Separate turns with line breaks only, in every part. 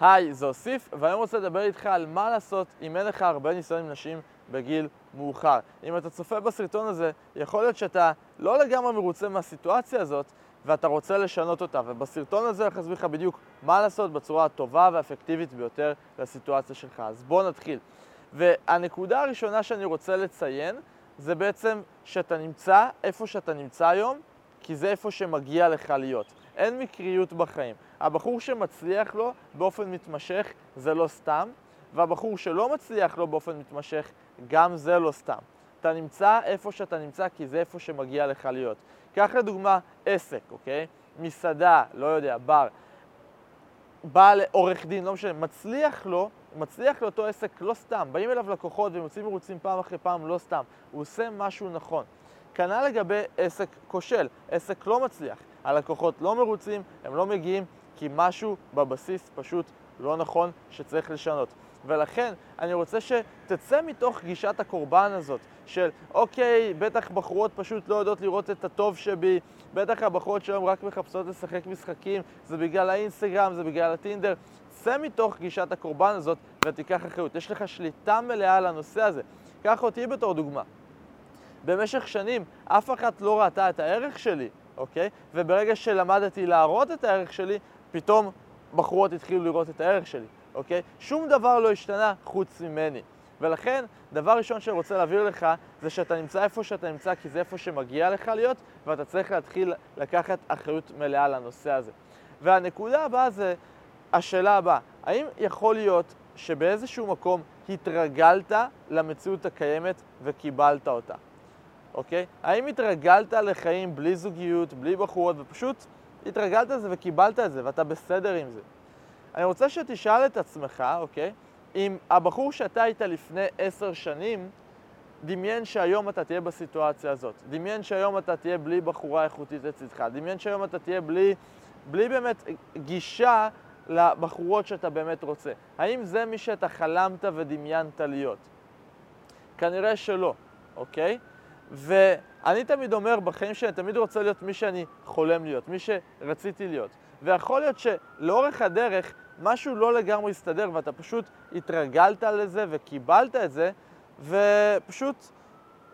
היי, זה אוסיף, והיום רוצה לדבר איתך על מה לעשות אם אין לך הרבה ניסיון עם נשים בגיל מאוחר. אם אתה צופה בסרטון הזה, יכול להיות שאתה לא לגמרי מרוצה מהסיטואציה הזאת, ואתה רוצה לשנות אותה, ובסרטון הזה אני אסביר לך בדיוק מה לעשות בצורה הטובה והאפקטיבית ביותר לסיטואציה שלך. אז בוא נתחיל. והנקודה הראשונה שאני רוצה לציין, זה בעצם שאתה נמצא איפה שאתה נמצא היום, כי זה איפה שמגיע לך להיות. אין מקריות בחיים. הבחור שמצליח לו באופן מתמשך זה לא סתם, והבחור שלא מצליח לו באופן מתמשך גם זה לא סתם. אתה נמצא איפה שאתה נמצא כי זה איפה שמגיע לך להיות. קח לדוגמה עסק, אוקיי? מסעדה, לא יודע, בר. בעל עורך דין, לא משנה, מצליח לו, מצליח לאותו עסק לא סתם. באים אליו לקוחות והם יוצאים מרוצים פעם אחרי פעם לא סתם. הוא עושה משהו נכון. כנ"ל לגבי עסק כושל, עסק לא מצליח. הלקוחות לא מרוצים, הם לא מגיעים, כי משהו בבסיס פשוט לא נכון שצריך לשנות. ולכן אני רוצה שתצא מתוך גישת הקורבן הזאת של אוקיי, בטח בחורות פשוט לא יודעות לראות את הטוב שבי, בטח הבחורות שהיום רק מחפשות לשחק משחקים, זה בגלל האינסטגרם, זה בגלל הטינדר. צא מתוך גישת הקורבן הזאת ותיקח אחריות. יש לך שליטה מלאה על הנושא הזה. קח אותי בתור דוגמה. במשך שנים אף אחת לא ראתה את הערך שלי, אוקיי? וברגע שלמדתי להראות את הערך שלי, פתאום בחורות התחילו לראות את הערך שלי, אוקיי? שום דבר לא השתנה חוץ ממני. ולכן, דבר ראשון שאני רוצה להעביר לך, זה שאתה נמצא איפה שאתה נמצא, כי זה איפה שמגיע לך להיות, ואתה צריך להתחיל לקחת אחריות מלאה לנושא הזה. והנקודה הבאה זה השאלה הבאה, האם יכול להיות שבאיזשהו מקום התרגלת למציאות הקיימת וקיבלת אותה? אוקיי? האם התרגלת לחיים בלי זוגיות, בלי בחורות, ופשוט התרגלת לזה וקיבלת את זה, ואתה בסדר עם זה? אני רוצה שתשאל את עצמך, אוקיי? אם הבחור שאתה היית לפני עשר שנים, דמיין שהיום אתה תהיה בסיטואציה הזאת. דמיין שהיום אתה תהיה בלי בחורה איכותית לצדך. דמיין שהיום אתה תהיה בלי, בלי באמת גישה לבחורות שאתה באמת רוצה. האם זה מי שאתה חלמת ודמיינת להיות? כנראה שלא, אוקיי? ואני תמיד אומר בחיים שאני תמיד רוצה להיות מי שאני חולם להיות, מי שרציתי להיות. ויכול להיות שלאורך הדרך משהו לא לגמרי הסתדר ואתה פשוט התרגלת לזה וקיבלת את זה ופשוט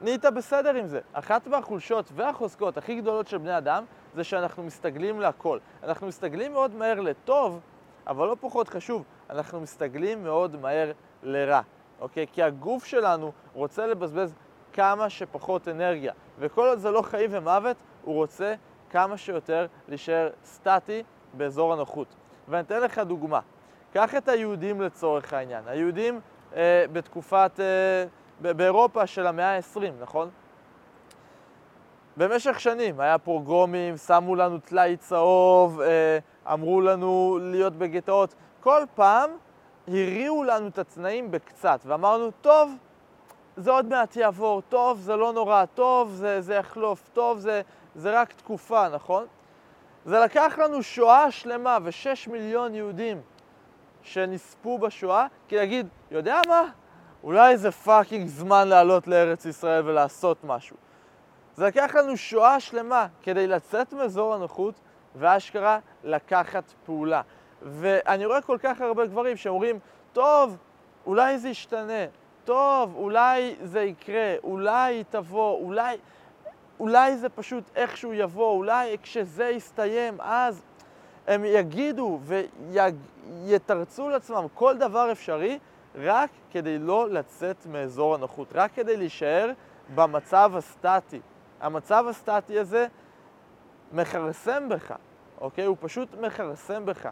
נהיית בסדר עם זה. אחת מהחולשות והחוזקות הכי גדולות של בני אדם זה שאנחנו מסתגלים להכל. אנחנו מסתגלים מאוד מהר לטוב, אבל לא פחות חשוב, אנחנו מסתגלים מאוד מהר לרע, אוקיי? כי הגוף שלנו רוצה לבזבז כמה שפחות אנרגיה. וכל עוד זה לא חיים ומוות, הוא רוצה כמה שיותר להישאר סטטי באזור הנוחות. ואני אתן לך דוגמה. קח את היהודים לצורך העניין. היהודים אה, בתקופת, אה, באירופה של המאה ה-20, נכון? במשך שנים היה פרוגרומים, שמו לנו טלאי צהוב, אה, אמרו לנו להיות בגטאות. כל פעם הריעו לנו את התנאים בקצת, ואמרנו, טוב, זה עוד מעט יעבור, טוב, זה לא נורא, טוב, זה, זה יחלוף, טוב, זה, זה רק תקופה, נכון? זה לקח לנו שואה שלמה ושש מיליון יהודים שנספו בשואה, כי להגיד, יודע מה? אולי זה פאקינג זמן לעלות לארץ ישראל ולעשות משהו. זה לקח לנו שואה שלמה כדי לצאת מאזור הנוחות ואשכרה לקחת פעולה. ואני רואה כל כך הרבה גברים שאומרים, טוב, אולי זה ישתנה, טוב, אולי זה יקרה, אולי היא תבוא, אולי, אולי זה פשוט איכשהו יבוא, אולי כשזה יסתיים, אז הם יגידו ויתרצו לעצמם כל דבר אפשרי רק כדי לא לצאת מאזור הנוחות, רק כדי להישאר במצב הסטטי. המצב הסטטי הזה מכרסם בך, אוקיי? הוא פשוט מכרסם בך.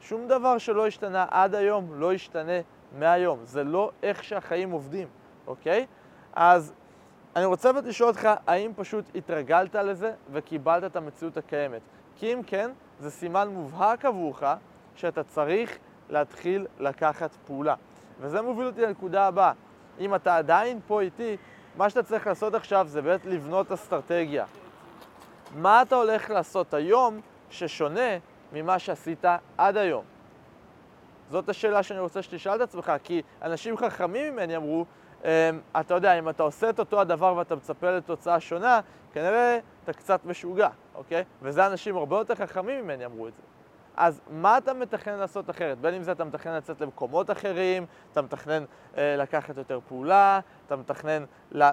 שום דבר שלא השתנה עד היום לא ישתנה מהיום. זה לא איך שהחיים עובדים, אוקיי? אז אני רוצה באמת לשאול אותך, האם פשוט התרגלת לזה וקיבלת את המציאות הקיימת? כי אם כן, זה סימן מובהק עבורך שאתה צריך להתחיל לקחת פעולה. וזה מוביל אותי לנקודה הבאה. אם אתה עדיין פה איתי, מה שאתה צריך לעשות עכשיו זה באמת לבנות אסטרטגיה. מה אתה הולך לעשות היום ששונה ממה שעשית עד היום? זאת השאלה שאני רוצה שתשאל את עצמך, כי אנשים חכמים ממני אמרו, אמ, אתה יודע, אם אתה עושה את אותו הדבר ואתה מצפה לתוצאה שונה, כנראה אתה קצת משוגע, אוקיי? וזה אנשים הרבה יותר חכמים ממני אמרו את זה. אז מה אתה מתכנן לעשות אחרת? בין אם זה אתה מתכנן לצאת למקומות אחרים, אתה מתכנן אה, לקחת יותר פעולה, אתה מתכנן ל,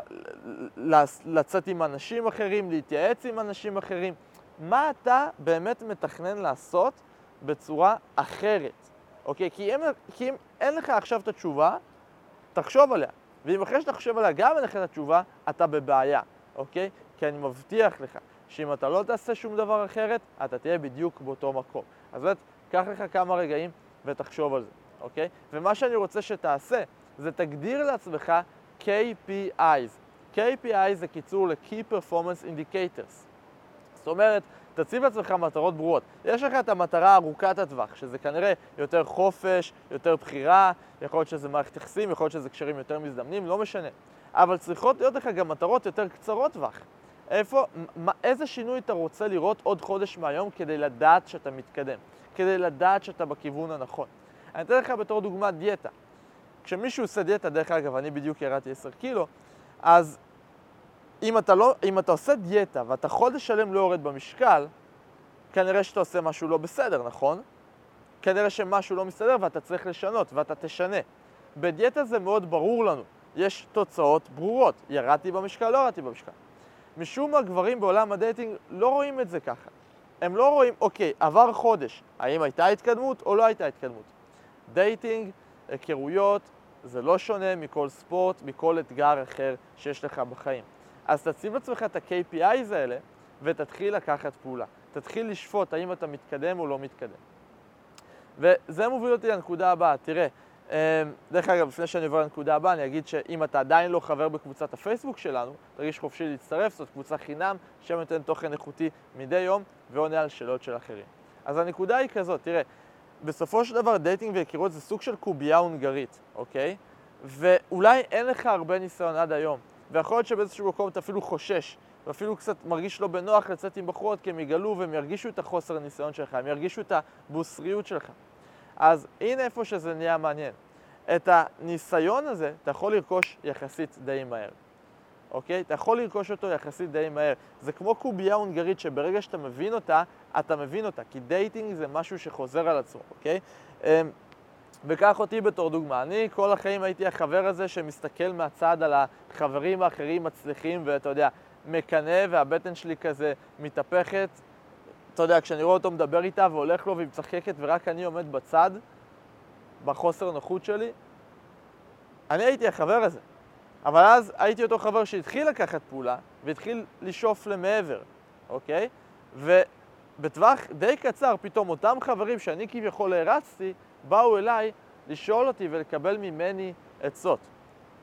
ל, לצאת עם אנשים אחרים, להתייעץ עם אנשים אחרים. מה אתה באמת מתכנן לעשות בצורה אחרת, אוקיי? כי אם, כי אם אין לך עכשיו את התשובה, תחשוב עליה. ואם אחרי שאתה חושב עליה גם אין לך את התשובה, אתה בבעיה, אוקיי? כי אני מבטיח לך שאם אתה לא תעשה שום דבר אחרת, אתה תהיה בדיוק באותו מקום. אז באמת, קח לך כמה רגעים ותחשוב על זה, אוקיי? ומה שאני רוצה שתעשה, זה תגדיר לעצמך KPIs. KPI זה קיצור ל-Key Performance Indicators. זאת אומרת, תציב לעצמך מטרות ברורות. יש לך את המטרה ארוכת הטווח, שזה כנראה יותר חופש, יותר בחירה, יכול להיות שזה מערכת יחסים, יכול להיות שזה קשרים יותר מזדמנים, לא משנה. אבל צריכות להיות לך גם מטרות יותר קצרות טווח. איפה, מה, איזה שינוי אתה רוצה לראות עוד חודש מהיום כדי לדעת שאתה מתקדם, כדי לדעת שאתה בכיוון הנכון. אני אתן לך בתור דוגמה דיאטה. כשמישהו עושה דיאטה, דרך אגב, אני בדיוק ירדתי 10 קילו, אז אם אתה, לא, אם אתה עושה דיאטה ואתה חודש שלם לא יורד במשקל, כנראה שאתה עושה משהו לא בסדר, נכון? כנראה שמשהו לא מסתדר ואתה צריך לשנות, ואתה תשנה. בדיאטה זה מאוד ברור לנו, יש תוצאות ברורות, ירדתי במשקל, לא ירדתי במשקל. משום מה גברים בעולם ה dating לא רואים את זה ככה. הם לא רואים, אוקיי, עבר חודש, האם הייתה התקדמות או לא הייתה התקדמות. dating, היכרויות, זה לא שונה מכל ספורט, מכל אתגר אחר שיש לך בחיים. אז תציב לעצמך את ה-KPIs האלה ותתחיל לקחת פעולה. תתחיל לשפוט האם אתה מתקדם או לא מתקדם. וזה מוביל אותי לנקודה הבאה. תראה, אמ, דרך אגב, לפני שאני עובר לנקודה הבאה, אני אגיד שאם אתה עדיין לא חבר בקבוצת הפייסבוק שלנו, תרגיש חופשי להצטרף, זאת קבוצה חינם, שם נותן תוכן איכותי מדי יום ועונה על שאלות של אחרים. אז הנקודה היא כזאת, תראה, בסופו של דבר dating והיכרות זה סוג של קובייה הונגרית, אוקיי? ואולי אין לך הרבה ניסיון עד היום, ויכול להיות שבאיזשהו מקום אתה אפילו חושש, ואפילו קצת מרגיש לא בנוח לצאת עם בחורות, כי הם יגלו והם ירגישו את החוסר הניסיון שלך, הם ירגישו את הבוסריות שלך. אז הנה איפה שזה נהיה מעניין. את הניסיון הזה אתה יכול לרכוש יחסית די מהר, אוקיי? אתה יכול לרכוש אותו יחסית די מהר. זה כמו קובייה הונגרית שברגע שאתה מבין אותה, אתה מבין אותה, כי dating זה משהו שחוזר על עצמו, אוקיי? וקח אותי בתור דוגמה. אני כל החיים הייתי החבר הזה שמסתכל מהצד על החברים האחרים מצליחים, ואתה יודע, מקנא והבטן שלי כזה מתהפכת. אתה יודע, כשאני רואה אותו מדבר איתה והולך לו והיא מצחקקת ורק אני עומד בצד, בחוסר נוחות שלי, אני הייתי החבר הזה. אבל אז הייתי אותו חבר שהתחיל לקחת פעולה והתחיל לשאוף למעבר, אוקיי? ובטווח די קצר פתאום אותם חברים שאני כביכול הרצתי, באו אליי לשאול אותי ולקבל ממני עצות,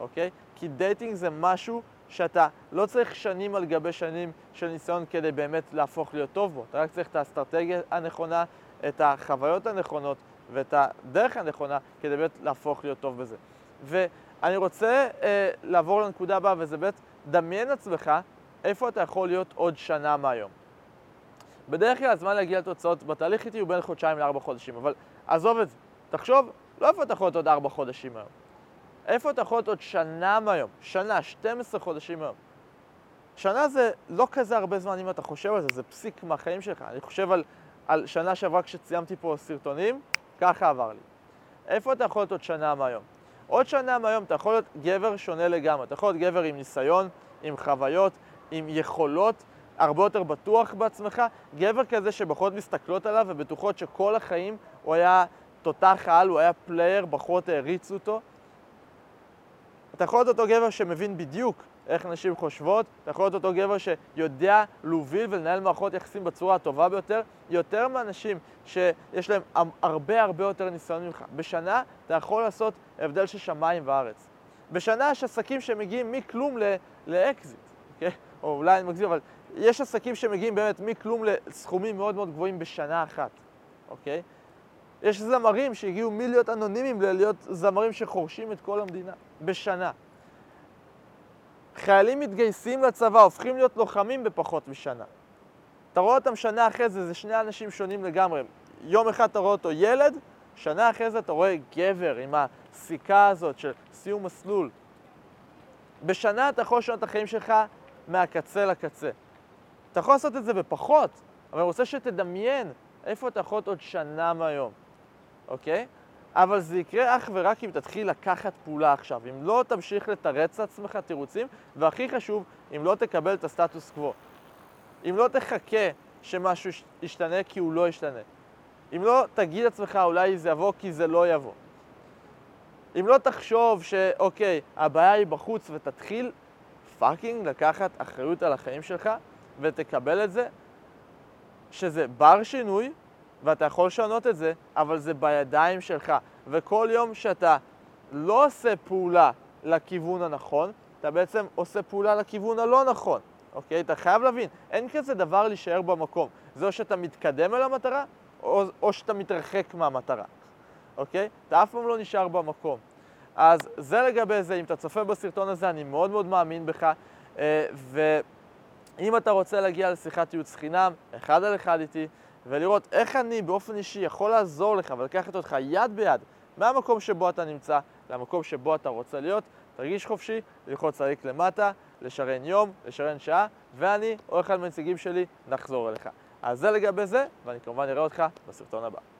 אוקיי? כי dating זה משהו שאתה לא צריך שנים על גבי שנים של ניסיון כדי באמת להפוך להיות טוב בו. אתה רק צריך את האסטרטגיה הנכונה, את החוויות הנכונות ואת הדרך הנכונה כדי באמת להפוך להיות טוב בזה. ואני רוצה אה, לעבור לנקודה הבאה, וזה באמת, דמיין עצמך איפה אתה יכול להיות עוד שנה מהיום. בדרך כלל הזמן להגיע לתוצאות בתהליך איתי הוא בין חודשיים לארבע חודשים, אבל עזוב את זה. תחשוב, לא איפה אתה יכול להיות עוד ארבע חודשים היום. איפה אתה יכול להיות עוד שנה מהיום? שנה, 12 חודשים מהיום. שנה זה לא כזה הרבה זמן אם אתה חושב על זה, זה פסיק מהחיים שלך. אני חושב על, על שנה שעברה כשציימתי פה סרטונים, ככה עבר לי. איפה אתה יכול להיות עוד שנה מהיום? עוד שנה מהיום אתה יכול להיות גבר שונה לגמרי. אתה יכול להיות גבר עם ניסיון, עם חוויות, עם יכולות, הרבה יותר בטוח בעצמך. גבר כזה שבחורות מסתכלות עליו ובטוחות שכל החיים הוא היה תותח על, הוא היה player, בחורות העריצו אותו. אתה יכול להיות אותו גבר שמבין בדיוק איך נשים חושבות, אתה יכול להיות אותו גבר שיודע להוביל ולנהל מערכות יחסים בצורה הטובה ביותר, יותר מאנשים שיש להם הרבה הרבה יותר ניסיון ממך. בשנה אתה יכול לעשות הבדל של שמיים וארץ. בשנה יש עסקים שמגיעים מכלום לאקזיט, אוקיי? או אולי אני מגזים, אבל יש עסקים שמגיעים באמת מכלום לסכומים מאוד מאוד גבוהים בשנה אחת, אוקיי? יש זמרים שהגיעו מלהיות אנונימיים ללהיות זמרים שחורשים את כל המדינה בשנה. חיילים מתגייסים לצבא, הופכים להיות לוחמים בפחות משנה. אתה רואה אותם שנה אחרי זה, זה שני אנשים שונים לגמרי. יום אחד אתה רואה אותו ילד, שנה אחרי זה אתה רואה גבר עם הסיכה הזאת של סיום מסלול. בשנה אתה יכול לשנות את החיים שלך מהקצה לקצה. אתה יכול לעשות את זה בפחות, אבל אני רוצה שתדמיין איפה אתה יכול עוד שנה מהיום, אוקיי? אבל זה יקרה אך ורק אם תתחיל לקחת פעולה עכשיו. אם לא תמשיך לתרץ לעצמך תירוצים, והכי חשוב, אם לא תקבל את הסטטוס קוו. אם לא תחכה שמשהו ישתנה כי הוא לא ישתנה. אם לא תגיד לעצמך אולי זה יבוא כי זה לא יבוא. אם לא תחשוב שאוקיי, הבעיה היא בחוץ ותתחיל פאקינג לקחת אחריות על החיים שלך ותקבל את זה, שזה בר שינוי ואתה יכול לשנות את זה, אבל זה בידיים שלך. וכל יום שאתה לא עושה פעולה לכיוון הנכון, אתה בעצם עושה פעולה לכיוון הלא נכון, אוקיי? אתה חייב להבין, אין כזה דבר להישאר במקום. זה או שאתה מתקדם אל המטרה, או, או שאתה מתרחק מהמטרה, אוקיי? אתה אף פעם לא נשאר במקום. אז זה לגבי זה, אם אתה צופה בסרטון הזה, אני מאוד מאוד מאמין בך, אה, ואם אתה רוצה להגיע לשיחת ייעוץ חינם, אחד על אחד איתי, ולראות איך אני באופן אישי יכול לעזור לך ולקחת אותך יד ביד מהמקום שבו אתה נמצא למקום שבו אתה רוצה להיות, תרגיש חופשי ללחוץ לליק למטה, לשרן יום, לשרן שעה, ואני או אחד מהנציגים שלי נחזור אליך. אז זה לגבי זה, ואני כמובן אראה אותך בסרטון הבא.